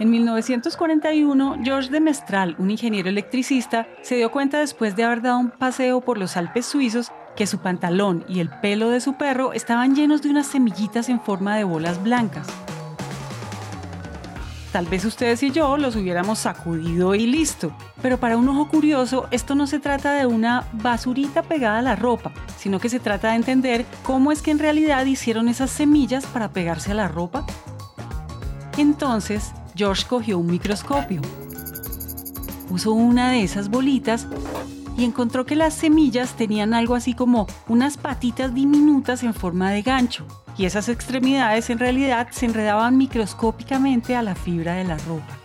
En 1941, Georges de Mestral, un ingeniero electricista, se dio cuenta después de haber dado un paseo por los Alpes suizos que su pantalón y el pelo de su perro estaban llenos de unas semillitas en forma de bolas blancas. Tal vez ustedes y yo los hubiéramos sacudido y listo. Pero para un ojo curioso, esto no se trata de una basurita pegada a la ropa, sino que se trata de entender cómo es que en realidad hicieron esas semillas para pegarse a la ropa. Entonces, George cogió un microscopio, puso una de esas bolitas y encontró que las semillas tenían algo así como unas patitas diminutas en forma de gancho, y esas extremidades en realidad se enredaban microscópicamente a la fibra de la ropa.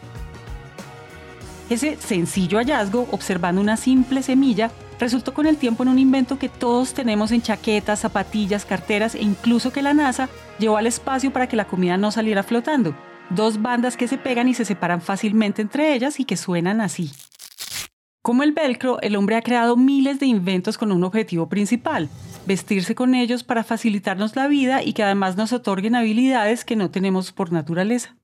Ese sencillo hallazgo, observando una simple semilla, resultó con el tiempo en un invento que todos tenemos en chaquetas, zapatillas, carteras e incluso que la NASA llevó al espacio para que la comida no saliera flotando, dos bandas que se pegan y se separan fácilmente entre ellas y que suenan así. Como el velcro, el hombre ha creado miles de inventos con un objetivo principal, vestirse con ellos para facilitarnos la vida y que además nos otorguen habilidades que no tenemos por naturaleza.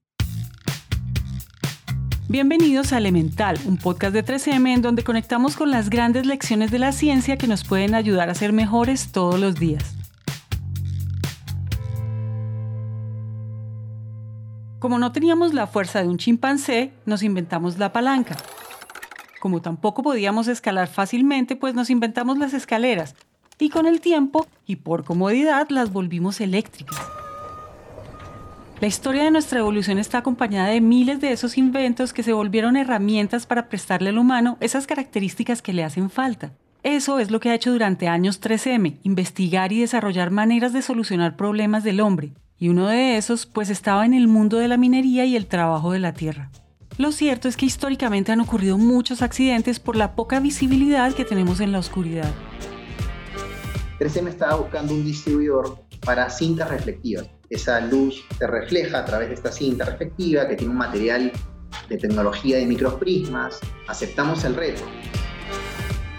Bienvenidos a Elemental, un podcast de 3M en donde conectamos con las grandes lecciones de la ciencia que nos pueden ayudar a ser mejores todos los días. Como no teníamos la fuerza de un chimpancé, nos inventamos la palanca. Como tampoco podíamos escalar fácilmente, pues nos inventamos las escaleras. Y con el tiempo, y por comodidad, las volvimos eléctricas. La historia de nuestra evolución está acompañada de miles de esos inventos que se volvieron herramientas para prestarle al humano esas características que le hacen falta. Eso es lo que ha hecho durante años 3M, investigar y desarrollar maneras de solucionar problemas del hombre, y uno de esos pues estaba en el mundo de la minería y el trabajo de la tierra. Lo cierto es que históricamente han ocurrido muchos accidentes por la poca visibilidad que tenemos en la oscuridad. 3M estaba buscando un distribuidor para cintas reflectivas. Esa luz se refleja a través de esta cinta reflectiva que tiene un material de tecnología de microprismas. Aceptamos el reto.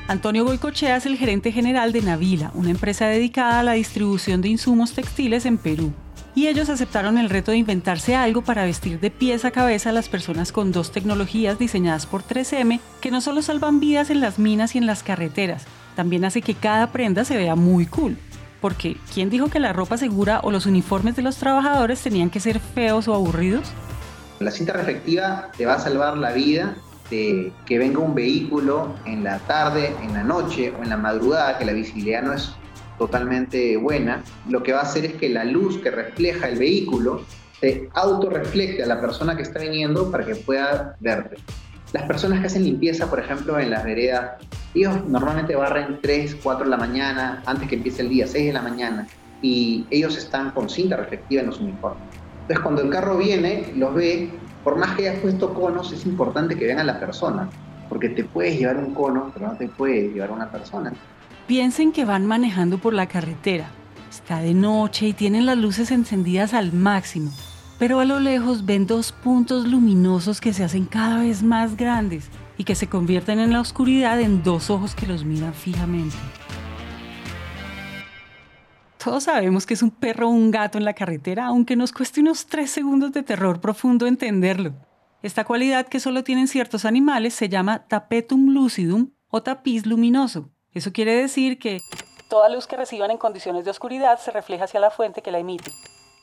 Antonio Goicochea es el gerente general de Navila, una empresa dedicada a la distribución de insumos textiles en Perú y ellos aceptaron el reto de inventarse algo para vestir de pies a cabeza a las personas con dos tecnologías diseñadas por 3M que no solo salvan vidas en las minas y en las carreteras, también hace que cada prenda se vea muy cool. Porque, ¿quién dijo que la ropa segura o los uniformes de los trabajadores tenían que ser feos o aburridos? La cinta reflectiva te va a salvar la vida de que venga un vehículo en la tarde, en la noche o en la madrugada, que la visibilidad no es totalmente buena, lo que va a hacer es que la luz que refleja el vehículo se autorreflecte a la persona que está viniendo para que pueda verte. Las personas que hacen limpieza, por ejemplo, en las veredas, ellos normalmente barren 3, 4 de la mañana, antes que empiece el día, 6 de la mañana, y ellos están con cinta reflectiva en los uniformes. Entonces, cuando el carro viene, los ve, por más que hayas puesto conos, es importante que vean a la persona, porque te puedes llevar un cono, pero no te puedes llevar a una persona. Piensen que van manejando por la carretera. Está de noche y tienen las luces encendidas al máximo, pero a lo lejos ven dos puntos luminosos que se hacen cada vez más grandes y que se convierten en la oscuridad en dos ojos que los miran fijamente. Todos sabemos que es un perro o un gato en la carretera, aunque nos cueste unos tres segundos de terror profundo entenderlo. Esta cualidad que solo tienen ciertos animales se llama tapetum lucidum o tapiz luminoso, eso quiere decir que toda luz que reciban en condiciones de oscuridad se refleja hacia la fuente que la emite.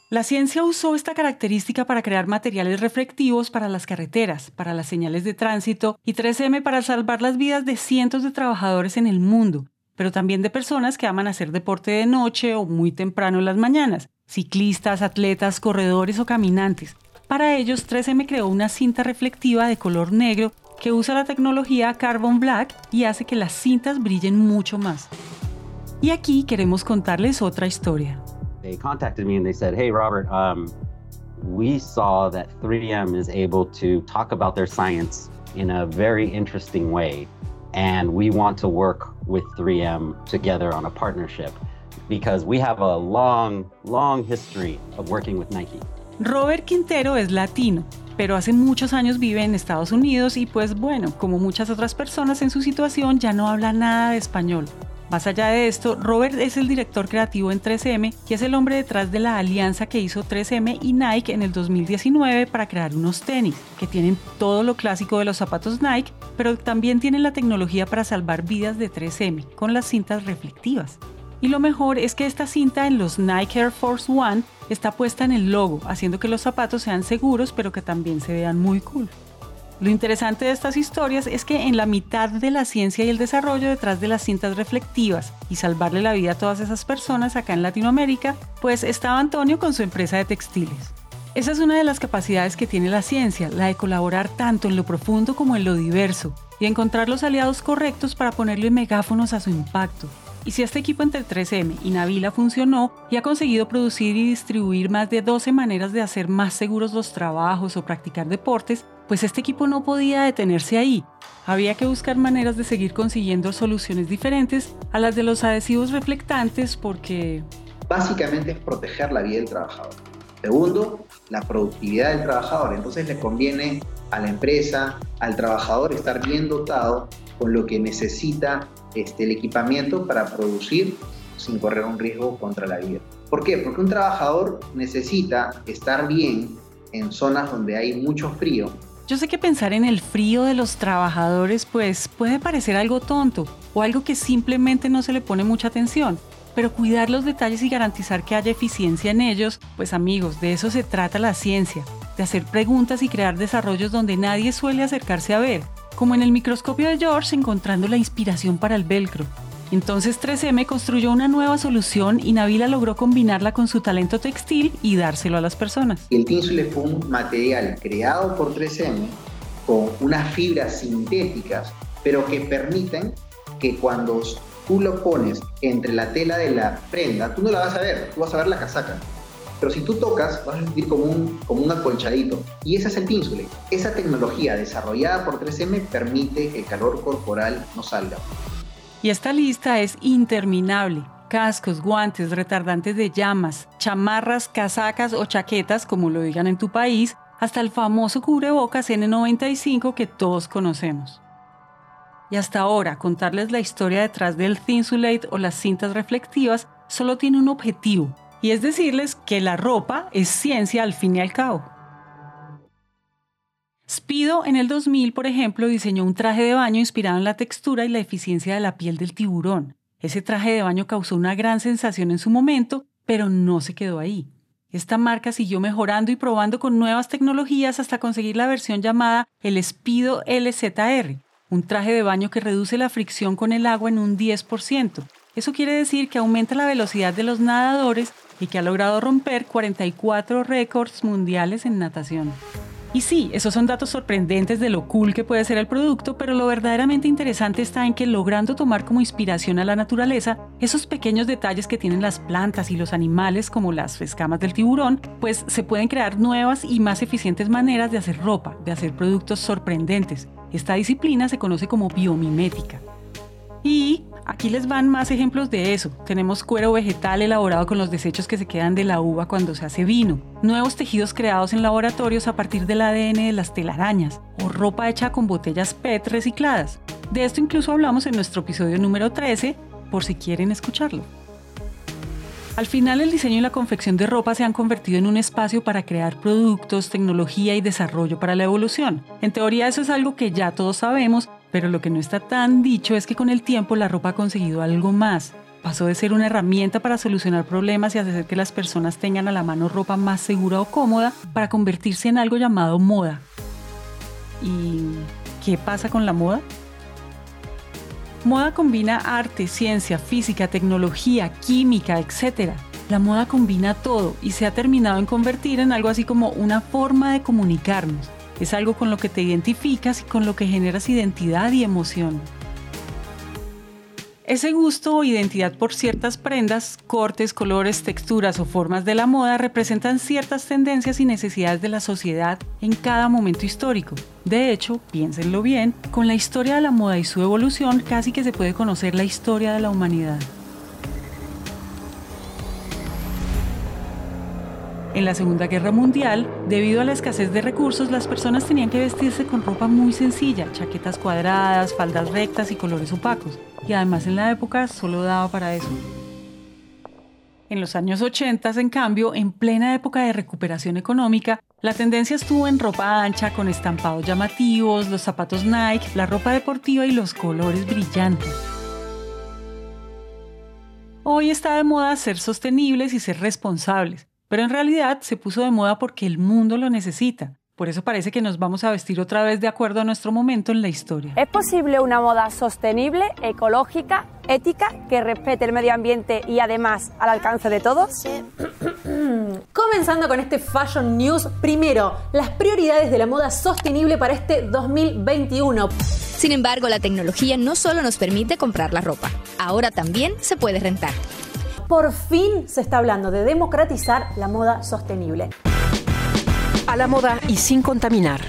La ciencia usó esta característica para crear materiales reflectivos para las carreteras, para las señales de tránsito y 3M para salvar las vidas de cientos de trabajadores en el mundo, pero también de personas que aman hacer deporte de noche o muy temprano en las mañanas, ciclistas, atletas, corredores o caminantes. Para ellos, 3M creó una cinta reflectiva de color negro que usa la tecnología Carbon Black y hace que las cintas brillen mucho más. Y aquí queremos contarles otra historia. They contacted me and they said, "Hey Robert, um, we saw that 3M is able to talk about their science in a very interesting way, and we want to work with 3M together on a partnership because we have a long, long history of working with Nike." Robert Quintero es latino pero hace muchos años vive en Estados Unidos y pues bueno, como muchas otras personas en su situación ya no habla nada de español. Más allá de esto, Robert es el director creativo en 3M y es el hombre detrás de la alianza que hizo 3M y Nike en el 2019 para crear unos tenis que tienen todo lo clásico de los zapatos Nike, pero también tienen la tecnología para salvar vidas de 3M con las cintas reflectivas. Y lo mejor es que esta cinta en los Nike Air Force One está puesta en el logo, haciendo que los zapatos sean seguros pero que también se vean muy cool. Lo interesante de estas historias es que en la mitad de la ciencia y el desarrollo detrás de las cintas reflectivas y salvarle la vida a todas esas personas acá en Latinoamérica, pues estaba Antonio con su empresa de textiles. Esa es una de las capacidades que tiene la ciencia, la de colaborar tanto en lo profundo como en lo diverso, y encontrar los aliados correctos para ponerle megáfonos a su impacto. Y si este equipo entre 3M y Navila funcionó y ha conseguido producir y distribuir más de 12 maneras de hacer más seguros los trabajos o practicar deportes, pues este equipo no podía detenerse ahí. Había que buscar maneras de seguir consiguiendo soluciones diferentes a las de los adhesivos reflectantes porque... Básicamente es proteger la vida del trabajador. Segundo, la productividad del trabajador. Entonces le conviene a la empresa, al trabajador estar bien dotado con lo que necesita este, el equipamiento para producir sin correr un riesgo contra la vida. ¿Por qué? Porque un trabajador necesita estar bien en zonas donde hay mucho frío yo sé que pensar en el frío de los trabajadores pues puede parecer algo tonto o algo que simplemente no se le pone mucha atención, pero cuidar los detalles y garantizar que haya eficiencia en ellos, pues amigos, de eso se trata la ciencia, de hacer preguntas y crear desarrollos donde nadie suele acercarse a ver, como en el microscopio de George encontrando la inspiración para el velcro. Entonces 3M construyó una nueva solución y Navila logró combinarla con su talento textil y dárselo a las personas. El Tinsule fue un material creado por 3M con unas fibras sintéticas, pero que permiten que cuando tú lo pones entre la tela de la prenda, tú no la vas a ver, tú vas a ver la casaca. Pero si tú tocas, vas a sentir como un, como un acolchadito. Y ese es el Tinsule. Esa tecnología desarrollada por 3M permite que el calor corporal no salga. Y esta lista es interminable. Cascos, guantes, retardantes de llamas, chamarras, casacas o chaquetas, como lo digan en tu país, hasta el famoso cubrebocas N95 que todos conocemos. Y hasta ahora, contarles la historia detrás del Thinsulate o las cintas reflectivas solo tiene un objetivo, y es decirles que la ropa es ciencia al fin y al cabo. Spido en el 2000, por ejemplo, diseñó un traje de baño inspirado en la textura y la eficiencia de la piel del tiburón. Ese traje de baño causó una gran sensación en su momento, pero no se quedó ahí. Esta marca siguió mejorando y probando con nuevas tecnologías hasta conseguir la versión llamada el Spido LZR, un traje de baño que reduce la fricción con el agua en un 10%. Eso quiere decir que aumenta la velocidad de los nadadores y que ha logrado romper 44 récords mundiales en natación. Y sí, esos son datos sorprendentes de lo cool que puede ser el producto, pero lo verdaderamente interesante está en que logrando tomar como inspiración a la naturaleza esos pequeños detalles que tienen las plantas y los animales como las escamas del tiburón, pues se pueden crear nuevas y más eficientes maneras de hacer ropa, de hacer productos sorprendentes. Esta disciplina se conoce como biomimética. Y Aquí les van más ejemplos de eso. Tenemos cuero vegetal elaborado con los desechos que se quedan de la uva cuando se hace vino, nuevos tejidos creados en laboratorios a partir del ADN de las telarañas, o ropa hecha con botellas PET recicladas. De esto incluso hablamos en nuestro episodio número 13, por si quieren escucharlo. Al final el diseño y la confección de ropa se han convertido en un espacio para crear productos, tecnología y desarrollo para la evolución. En teoría eso es algo que ya todos sabemos, pero lo que no está tan dicho es que con el tiempo la ropa ha conseguido algo más. Pasó de ser una herramienta para solucionar problemas y hacer que las personas tengan a la mano ropa más segura o cómoda para convertirse en algo llamado moda. ¿Y qué pasa con la moda? Moda combina arte, ciencia, física, tecnología, química, etc. La moda combina todo y se ha terminado en convertir en algo así como una forma de comunicarnos es algo con lo que te identificas y con lo que generas identidad y emoción. Ese gusto o identidad por ciertas prendas, cortes, colores, texturas o formas de la moda representan ciertas tendencias y necesidades de la sociedad en cada momento histórico. De hecho, piénsenlo bien, con la historia de la moda y su evolución casi que se puede conocer la historia de la humanidad. En la Segunda Guerra Mundial, debido a la escasez de recursos, las personas tenían que vestirse con ropa muy sencilla, chaquetas cuadradas, faldas rectas y colores opacos. Y además en la época solo daba para eso. En los años 80, en cambio, en plena época de recuperación económica, la tendencia estuvo en ropa ancha con estampados llamativos, los zapatos Nike, la ropa deportiva y los colores brillantes. Hoy está de moda ser sostenibles y ser responsables, pero en realidad se puso de moda porque el mundo lo necesita. Por eso parece que nos vamos a vestir otra vez de acuerdo a nuestro momento en la historia. ¿Es posible una moda sostenible, ecológica, ética, que respete el medio ambiente y además al alcance de todos? Comenzando con este Fashion News, primero, las prioridades de la moda sostenible para este 2021. Sin embargo, la tecnología no solo nos permite comprar la ropa, ahora también se puede rentar. Por fin se está hablando de democratizar la moda sostenible. A la moda y sin contaminar.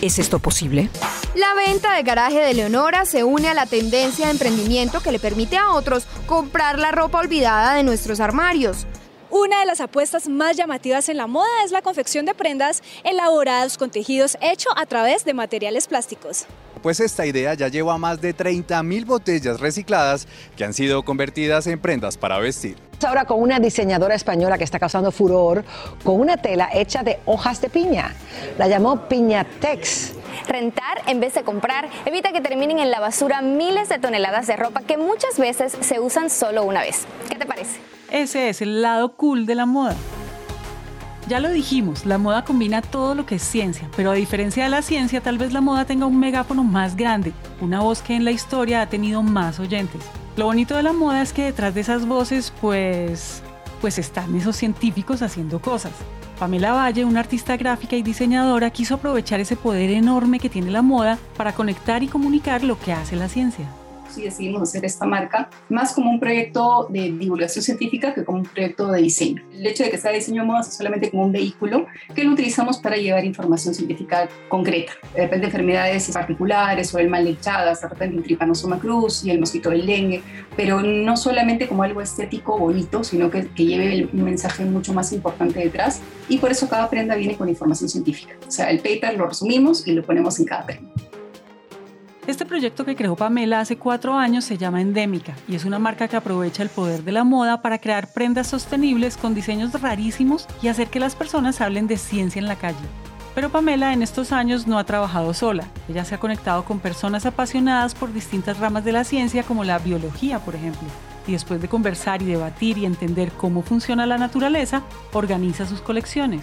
¿Es esto posible? La venta de garaje de Leonora se une a la tendencia de emprendimiento que le permite a otros comprar la ropa olvidada de nuestros armarios. Una de las apuestas más llamativas en la moda es la confección de prendas elaboradas con tejidos hechos a través de materiales plásticos. Pues esta idea ya lleva más de 30.000 botellas recicladas que han sido convertidas en prendas para vestir. Ahora con una diseñadora española que está causando furor con una tela hecha de hojas de piña. La llamó Piñatex. Rentar en vez de comprar evita que terminen en la basura miles de toneladas de ropa que muchas veces se usan solo una vez. ¿Qué te parece? Ese es el lado cool de la moda. Ya lo dijimos, la moda combina todo lo que es ciencia, pero a diferencia de la ciencia, tal vez la moda tenga un megáfono más grande, una voz que en la historia ha tenido más oyentes. Lo bonito de la moda es que detrás de esas voces, pues, pues están esos científicos haciendo cosas. Pamela Valle, una artista gráfica y diseñadora, quiso aprovechar ese poder enorme que tiene la moda para conectar y comunicar lo que hace la ciencia y decidimos hacer esta marca más como un proyecto de divulgación científica que como un proyecto de diseño. El hecho de que sea diseño de moda es solamente como un vehículo que lo utilizamos para llevar información científica concreta. De repente enfermedades particulares o el mal de Chagas, de repente el tripanosoma cruz y el mosquito del dengue, pero no solamente como algo estético bonito, sino que, que lleve un mensaje mucho más importante detrás y por eso cada prenda viene con información científica. O sea, el paper lo resumimos y lo ponemos en cada prenda. Este proyecto que creó Pamela hace cuatro años se llama Endémica y es una marca que aprovecha el poder de la moda para crear prendas sostenibles con diseños rarísimos y hacer que las personas hablen de ciencia en la calle. Pero Pamela en estos años no ha trabajado sola. Ella se ha conectado con personas apasionadas por distintas ramas de la ciencia como la biología, por ejemplo. Y después de conversar y debatir y entender cómo funciona la naturaleza, organiza sus colecciones.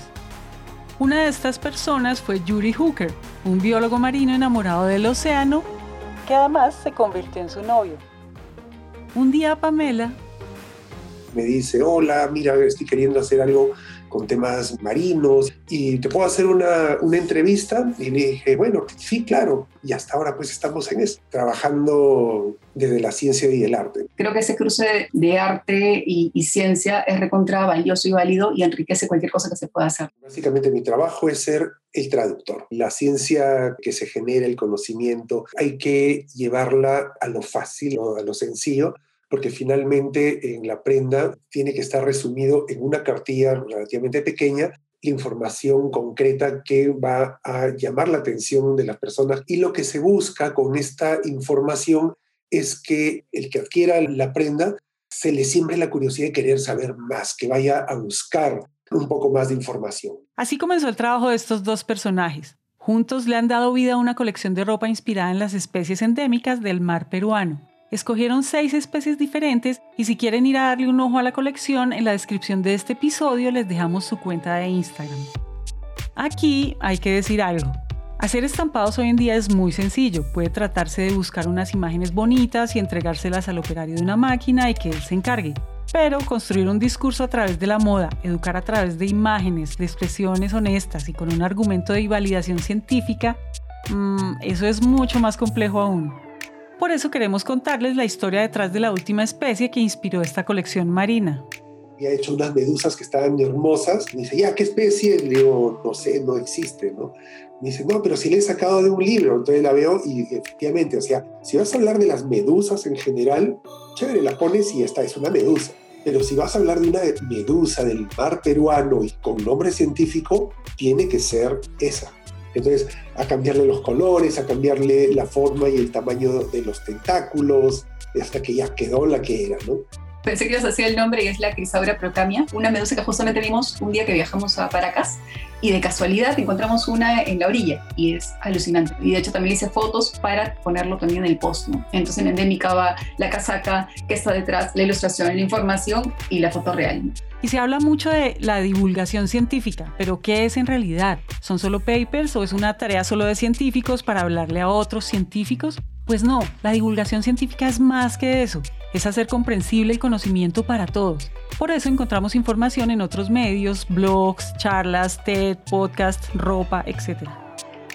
Una de estas personas fue Yuri Hooker, un biólogo marino enamorado del océano que además se convirtió en su novio. Un día Pamela me dice, hola, mira, estoy queriendo hacer algo con temas marinos y te puedo hacer una, una, entrevista. Y le dije, bueno, sí, claro. Y hasta ahora pues estamos en eso, trabajando desde la ciencia y el arte. Creo que ese cruce de arte y, y ciencia es recontra valioso y válido y enriquece cualquier cosa que se pueda hacer. Básicamente mi trabajo es ser el traductor. La ciencia que se genera, el conocimiento, hay que llevarla a lo fácil, a lo sencillo, porque finalmente en la prenda tiene que estar resumido en una cartilla relativamente pequeña la información concreta que va a llamar la atención de las personas y lo que se busca con esta información es que el que adquiera la prenda se le siembre la curiosidad de querer saber más, que vaya a buscar un poco más de información. Así comenzó el trabajo de estos dos personajes. Juntos le han dado vida a una colección de ropa inspirada en las especies endémicas del mar peruano. Escogieron seis especies diferentes y si quieren ir a darle un ojo a la colección, en la descripción de este episodio les dejamos su cuenta de Instagram. Aquí hay que decir algo. Hacer estampados hoy en día es muy sencillo. Puede tratarse de buscar unas imágenes bonitas y entregárselas al operario de una máquina y que él se encargue. Pero construir un discurso a través de la moda, educar a través de imágenes, de expresiones honestas y con un argumento de validación científica, mmm, eso es mucho más complejo aún. Por eso queremos contarles la historia detrás de la última especie que inspiró esta colección marina. Y ha hecho unas medusas que estaban hermosas. Me dice, ya, ¿qué especie? Le digo, no sé, no existe, ¿no? Me dice, no, pero si le he sacado de un libro. Entonces la veo y efectivamente, o sea, si vas a hablar de las medusas en general, chévere, la pones y ya está, es una medusa. Pero si vas a hablar de una medusa del mar peruano y con nombre científico, tiene que ser esa. Entonces, a cambiarle los colores, a cambiarle la forma y el tamaño de los tentáculos, hasta que ya quedó la que era, ¿no? Pensé que ibas a decir el nombre y es la Crisaura procamia, una medusa que justamente vimos un día que viajamos a Paracas y de casualidad encontramos una en la orilla y es alucinante. Y de hecho también hice fotos para ponerlo también en el post. ¿no? Entonces en Endémica va la casaca que está detrás, la ilustración, la información y la foto real. Y se habla mucho de la divulgación científica, pero ¿qué es en realidad? ¿Son solo papers o es una tarea solo de científicos para hablarle a otros científicos? Pues no, la divulgación científica es más que eso, es hacer comprensible el conocimiento para todos. Por eso encontramos información en otros medios, blogs, charlas, TED, podcast, ropa, etc.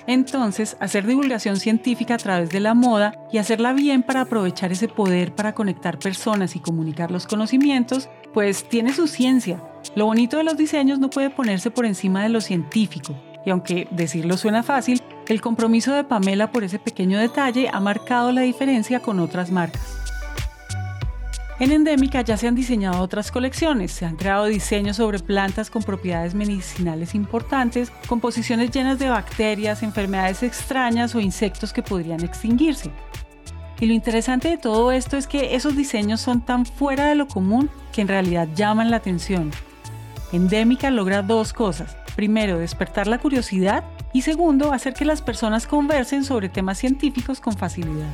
Entonces, hacer divulgación científica a través de la moda y hacerla bien para aprovechar ese poder para conectar personas y comunicar los conocimientos, pues tiene su ciencia. Lo bonito de los diseños no puede ponerse por encima de lo científico. Y aunque decirlo suena fácil, el compromiso de Pamela por ese pequeño detalle ha marcado la diferencia con otras marcas. En Endémica ya se han diseñado otras colecciones, se han creado diseños sobre plantas con propiedades medicinales importantes, composiciones llenas de bacterias, enfermedades extrañas o insectos que podrían extinguirse. Y lo interesante de todo esto es que esos diseños son tan fuera de lo común que en realidad llaman la atención. Endémica logra dos cosas. Primero, despertar la curiosidad y segundo, hacer que las personas conversen sobre temas científicos con facilidad.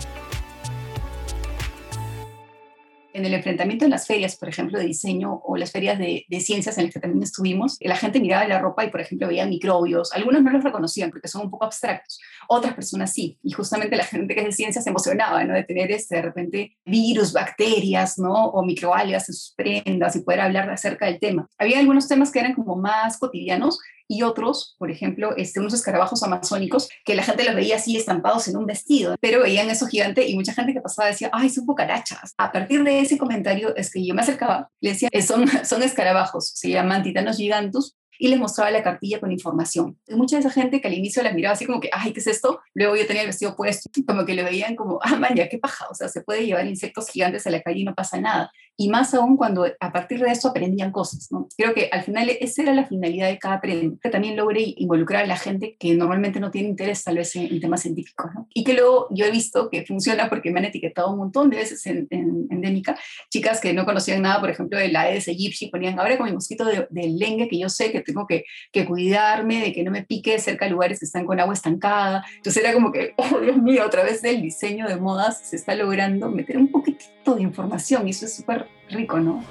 en el enfrentamiento en las ferias, por ejemplo, de diseño o las ferias de, ciencias en las que también estuvimos, la gente miraba la ropa y, por ejemplo, veía microbios. Algunos no los reconocían porque son un poco abstractos, otras personas sí. Y justamente la gente que es de ciencias se emocionaba, ¿no? De tener este, de repente virus, bacterias, ¿no? O microalgas en sus prendas y poder hablar acerca del tema. Había algunos temas que eran como más cotidianos y otros, por ejemplo, este, unos escarabajos amazónicos que la gente los veía así estampados en un vestido, pero veían eso gigante y mucha gente que pasaba decía, ay, son cucarachas. A partir de ese comentario es que yo me acercaba, le decía, son, son escarabajos, se llaman titanos gigantus, y les mostraba la cartilla con información. Y mucha de esa gente que al inicio la miraba así como que, ay, ¿qué es esto? Luego yo tenía el vestido puesto, como que le veían como, ah, man, ya qué paja, o sea, se puede llevar insectos gigantes a la calle y no pasa nada y más aún cuando a partir de eso aprendían cosas. ¿no? Creo que al final esa era la finalidad de cada premio, que también logre involucrar a la gente que normalmente no tiene interés tal vez en, temas científicos. ¿no? Y que luego yo he visto que funciona porque me han etiquetado un montón de veces en, en Endémica, chicas que no conocían nada, por ejemplo, de la Aedes aegypti, ponían, ahora con mi mosquito de, del dengue, que yo sé que tengo que, que, cuidarme, de que no me pique cerca de lugares que están con agua estancada. Entonces era como que, oh Dios mío, otra vez del diseño de modas se está logrando meter un poquitito de información y eso es súper rico, ¿no?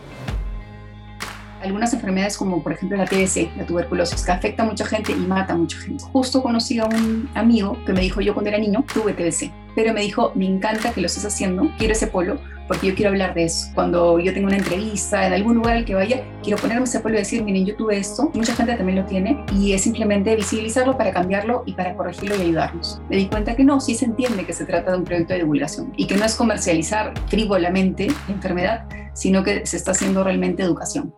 Algunas enfermedades como por ejemplo la TBC, la tuberculosis, que afecta a mucha gente y mata a mucha gente. Justo conocí a un amigo que me dijo, yo cuando era niño tuve TBC, pero me dijo, me encanta que lo estés haciendo, quiero ese polo, porque yo quiero hablar de eso. Cuando yo tengo una entrevista en algún lugar al que vaya, quiero ponerme ese polo y decir, miren, yo tuve esto, mucha gente también lo tiene, y es simplemente visibilizarlo para cambiarlo y para corregirlo y ayudarnos. Me di cuenta que no, sí se entiende que se trata de un proyecto de divulgación y que no es comercializar frívolamente la enfermedad, sino que se está haciendo realmente educación.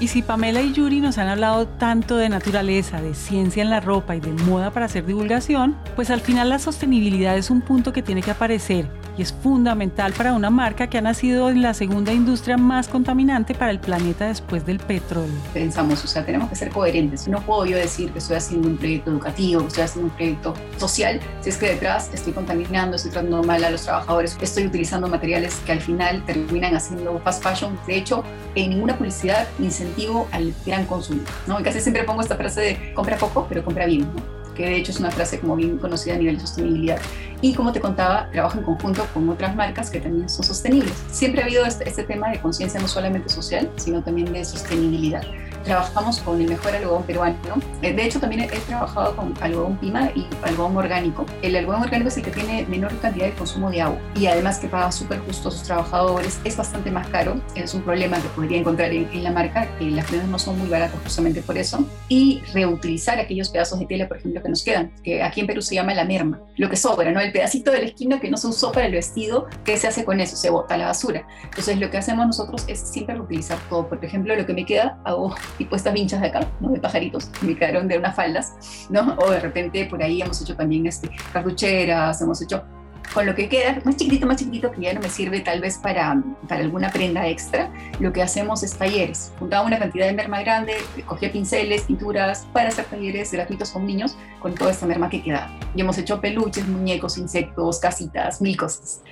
Y si Pamela y Yuri nos han hablado tanto de naturaleza, de ciencia en la ropa y de moda para hacer divulgación, pues al final la sostenibilidad es un punto que tiene que aparecer y es fundamental para una marca que ha nacido en la segunda industria más contaminante para el planeta después del petróleo. Pensamos, o sea, tenemos que ser coherentes. No puedo yo decir que estoy haciendo un proyecto educativo, que estoy haciendo un proyecto social, si es que detrás estoy contaminando, estoy tratando mal a los trabajadores, estoy utilizando materiales que al final terminan haciendo fast fashion. De hecho, en ninguna publicidad incentivo al gran consumo. ¿no? Y casi siempre pongo esta frase de compra poco, pero compra bien. ¿no? Que de hecho es una frase como bien conocida a nivel de sostenibilidad. Y como te contaba, trabajo en conjunto con otras marcas que también son sostenibles. Siempre ha habido este, este tema de conciencia no solamente social, sino también de sostenibilidad trabajamos con el mejor algodón peruano. Eh, de hecho, también he, trabajado con algodón pima y algodón orgánico. El algodón orgánico es el que tiene menor cantidad de consumo de agua y además que paga súper justo a sus trabajadores. Es bastante más caro, es un problema que podría encontrar en, la marca, que las prendas no son muy baratas justamente por eso. Y reutilizar aquellos pedazos de tela, por ejemplo, que nos quedan, que aquí en Perú se llama la merma, lo que sobra, ¿no? El pedacito de la esquina que no se usó para el vestido, ¿qué se hace con eso? Se bota a la basura. Entonces, lo que hacemos nosotros es siempre reutilizar todo. Por ejemplo, lo que me queda, hago tipo estas vinchas de acá, ¿no? de pajaritos, que me quedaron de unas faldas, ¿no? o de repente por ahí hemos hecho también este, cartucheras, hemos hecho Con lo que queda, más chiquitito, más chiquitito, que ya no me sirve tal vez para, para alguna prenda extra, lo que hacemos es talleres. Juntaba una cantidad de merma grande, cogía pinceles, pinturas, para hacer talleres gratuitos con niños con toda esta merma que queda. Y hemos hecho peluches, muñecos, insectos, casitas, mil cosas.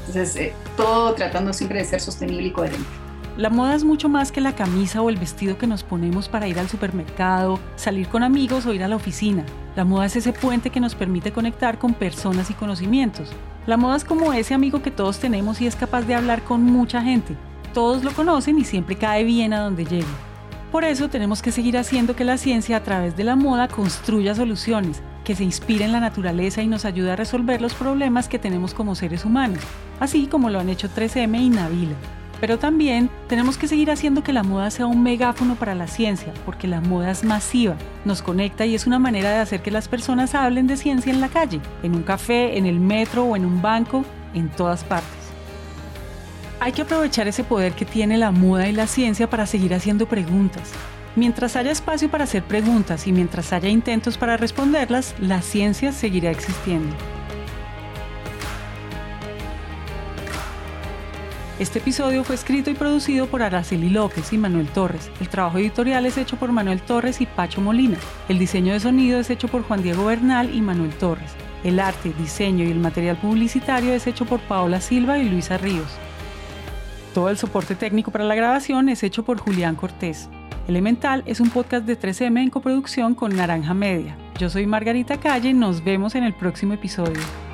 Entonces, eh, todo tratando siempre de ser sostenible y coherente. La moda es mucho más que la camisa o el vestido que nos ponemos para ir al supermercado, salir con amigos o ir a la oficina. La moda es ese puente que nos permite conectar con personas y conocimientos. La moda es como ese amigo que todos tenemos y es capaz de hablar con mucha gente. Todos lo conocen y siempre cae bien a donde llegue. Por eso tenemos que seguir haciendo que la ciencia a través de la moda construya soluciones, que se inspire en la naturaleza y nos ayude a resolver los problemas que tenemos como seres humanos, así como lo han hecho 3M y Navila. Pero también tenemos que seguir haciendo que la moda sea un megáfono para la ciencia, porque la moda es masiva, nos conecta y es una manera de hacer que las personas hablen de ciencia en la calle, en un café, en el metro o en un banco, en todas partes. Hay que aprovechar ese poder que tiene la moda y la ciencia para seguir haciendo preguntas. Mientras haya espacio para hacer preguntas y mientras haya intentos para responderlas, la ciencia seguirá existiendo. Este episodio fue escrito y producido por Araceli López y Manuel Torres. El trabajo editorial es hecho por Manuel Torres y Pacho Molina. El diseño de sonido es hecho por Juan Diego Bernal y Manuel Torres. El arte, diseño y el material publicitario es hecho por Paola Silva y Luisa Ríos. Todo el soporte técnico para la grabación es hecho por Julián Cortés. Elemental es un podcast de 3M en coproducción con Naranja Media. Yo soy Margarita Calle, nos vemos en el próximo episodio.